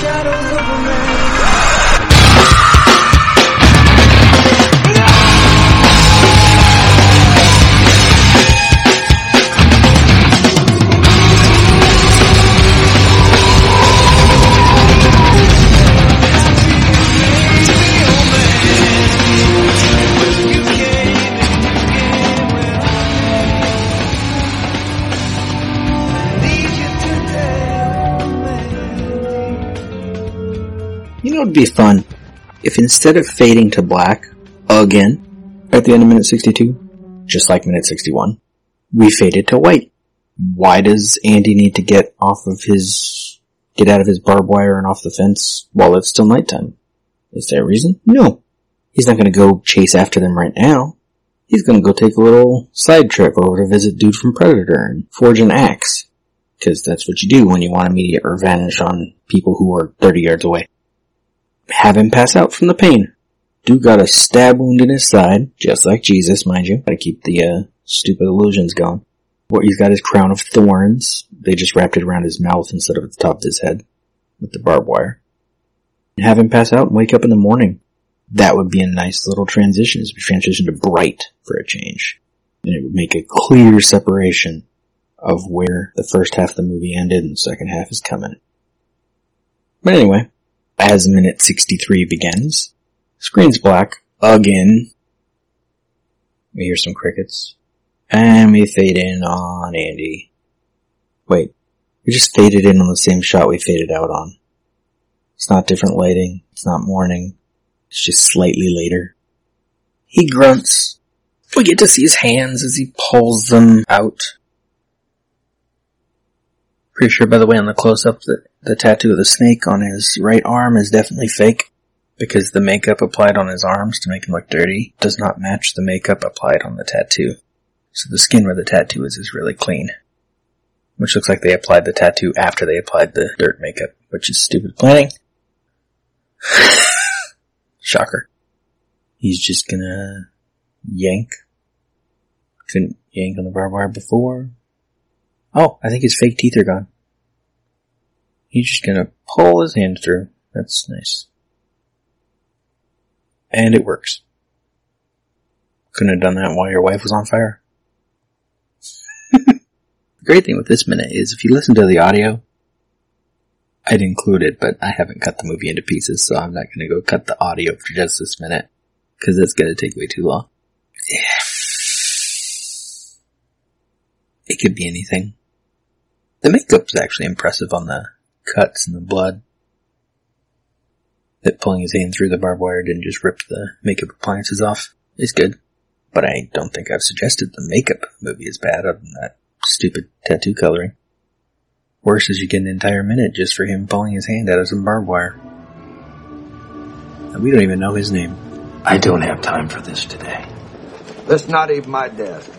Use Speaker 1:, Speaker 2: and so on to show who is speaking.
Speaker 1: shadows of a man. Know, it'd be fun if instead of fading to black again at the end of minute 62, just like minute 61, we faded to white. Why does Andy need to get off of his, get out of his barbed wire and off the fence while it's still nighttime? Is there a reason? No. He's not gonna go chase after them right now. He's gonna go take a little side trip over to visit dude from Predator and forge an axe. Cause that's what you do when you want immediate revenge on people who are 30 yards away have him pass out from the pain. Dude got a stab wound in his side, just like Jesus, mind you. Gotta keep the uh, stupid illusions going. What he's got his crown of thorns. They just wrapped it around his mouth instead of at the top of his head with the barbed wire. And have him pass out and wake up in the morning. That would be a nice little transition we transition to bright for a change. And it would make a clear separation of where the first half of the movie ended and the second half is coming. But anyway, as minute 63 begins. Screen's black again. We hear some crickets. And we fade in on Andy. Wait, we just faded in on the same shot we faded out on. It's not different lighting. It's not morning. It's just slightly later. He grunts. We get to see his hands as he pulls them out. Pretty sure, by the way, on the close-up that the tattoo of the snake on his right arm is definitely fake because the makeup applied on his arms to make him look dirty does not match the makeup applied on the tattoo. So the skin where the tattoo is is really clean. Which looks like they applied the tattoo after they applied the dirt makeup, which is stupid planning. Shocker. He's just gonna yank. Couldn't yank on the barbed wire before. Oh, I think his fake teeth are gone. He's just gonna pull his hand through. That's nice. And it works. Couldn't have done that while your wife was on fire. the great thing with this minute is if you listen to the audio, I'd include it, but I haven't cut the movie into pieces, so I'm not gonna go cut the audio for just this minute, cause it's gonna take way too long. It could be anything. The makeup's actually impressive on the cuts and the blood. That pulling his hand through the barbed wire didn't just rip the makeup appliances off is good. But I don't think I've suggested the makeup movie is bad other than that stupid tattoo coloring. Worse is you get an entire minute just for him pulling his hand out of some barbed wire. And we don't even know his name.
Speaker 2: I don't have time for this today.
Speaker 3: That's not even my desk.